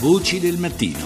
Voci del mattino.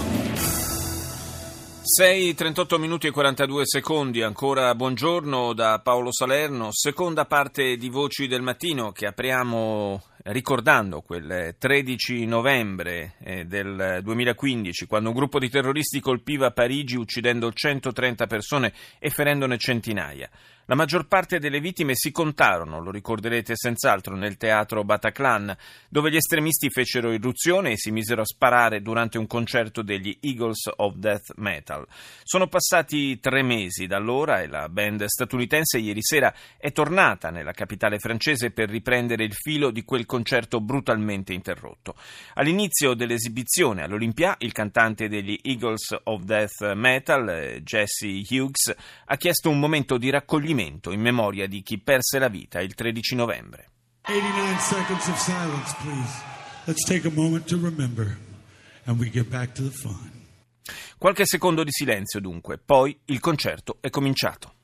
6, 38 minuti e 42 secondi, ancora buongiorno da Paolo Salerno, seconda parte di Voci del Mattino che apriamo ricordando quel 13 novembre eh, del 2015 quando un gruppo di terroristi colpiva Parigi uccidendo 130 persone e ferendone centinaia. La maggior parte delle vittime si contarono, lo ricorderete senz'altro, nel teatro Bataclan, dove gli estremisti fecero irruzione e si misero a sparare durante un concerto degli Eagles of Death Metal. Sono passati tre mesi da allora e la band statunitense ieri sera è tornata nella capitale francese per riprendere il filo di quel concerto brutalmente interrotto. All'inizio dell'esibizione all'Olympia, il cantante degli Eagles of Death Metal, eh, Jesse Hughes, ha chiesto un momento di raccoglimento in memoria di chi perse la vita il 13 novembre. 89 seconds of silence, please. Let's take a moment to remember and we get back to the fun. Qualche secondo di silenzio dunque, poi il concerto è cominciato.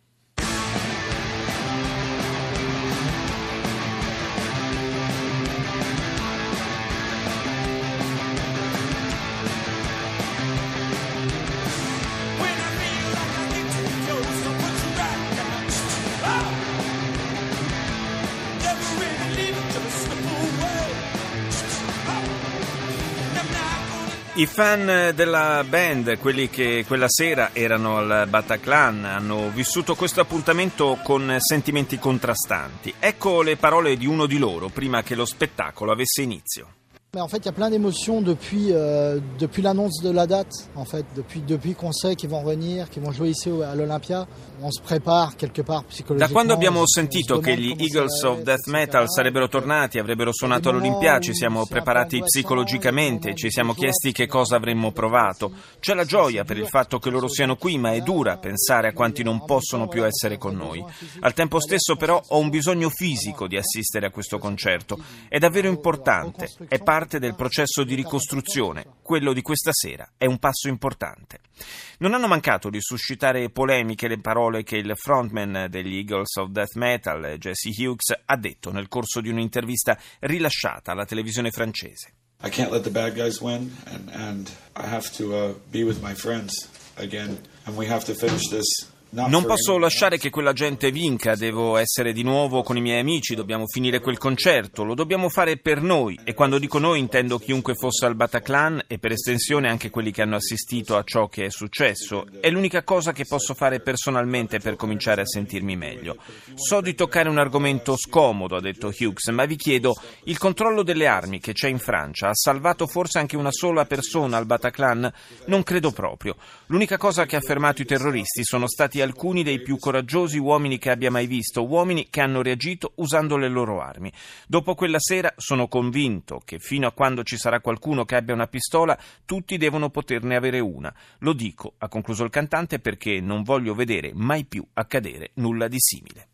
I fan della band, quelli che quella sera erano al Bataclan, hanno vissuto questo appuntamento con sentimenti contrastanti. Ecco le parole di uno di loro prima che lo spettacolo avesse inizio. Mais en fait, il y a plein d'émotions depuis, euh, depuis l'annonce de la date. En fait, depuis, depuis qu'on sait qu'ils vont revenir, qu'ils vont jouer ici à l'Olympia, on se prépare quelque part psychologiquement. Da quando abbiamo sentito che gli Eagles of Death Metal sarebbero tornati, avrebbero suonato all'Olympia, ci siamo preparati psicologicamente, ci siamo chiesti che cosa avremmo provato. C'è la gioia per il fatto che loro siano qui, ma è dura pensare a quanti non possono più essere con noi. Al tempo stesso, però, ho un bisogno fisico di assistere a questo concerto. È davvero importante, è parte parte del processo di ricostruzione. Quello di questa sera è un passo importante. Non hanno mancato di suscitare polemiche le parole che il frontman degli Eagles of Death Metal, Jesse Hughes, ha detto nel corso di un'intervista rilasciata alla televisione francese. I can't let the bad guys win and, and I have to uh, be with my friends again and we have to finish this non posso lasciare che quella gente vinca, devo essere di nuovo con i miei amici, dobbiamo finire quel concerto, lo dobbiamo fare per noi e quando dico noi intendo chiunque fosse al Bataclan e per estensione anche quelli che hanno assistito a ciò che è successo. È l'unica cosa che posso fare personalmente per cominciare a sentirmi meglio. So di toccare un argomento scomodo, ha detto Hughes, ma vi chiedo, il controllo delle armi che c'è in Francia ha salvato forse anche una sola persona al Bataclan? Non credo proprio. L'unica cosa che ha fermato i terroristi sono stati alcuni dei più coraggiosi uomini che abbia mai visto, uomini che hanno reagito usando le loro armi. Dopo quella sera sono convinto che fino a quando ci sarà qualcuno che abbia una pistola, tutti devono poterne avere una. Lo dico, ha concluso il cantante, perché non voglio vedere mai più accadere nulla di simile.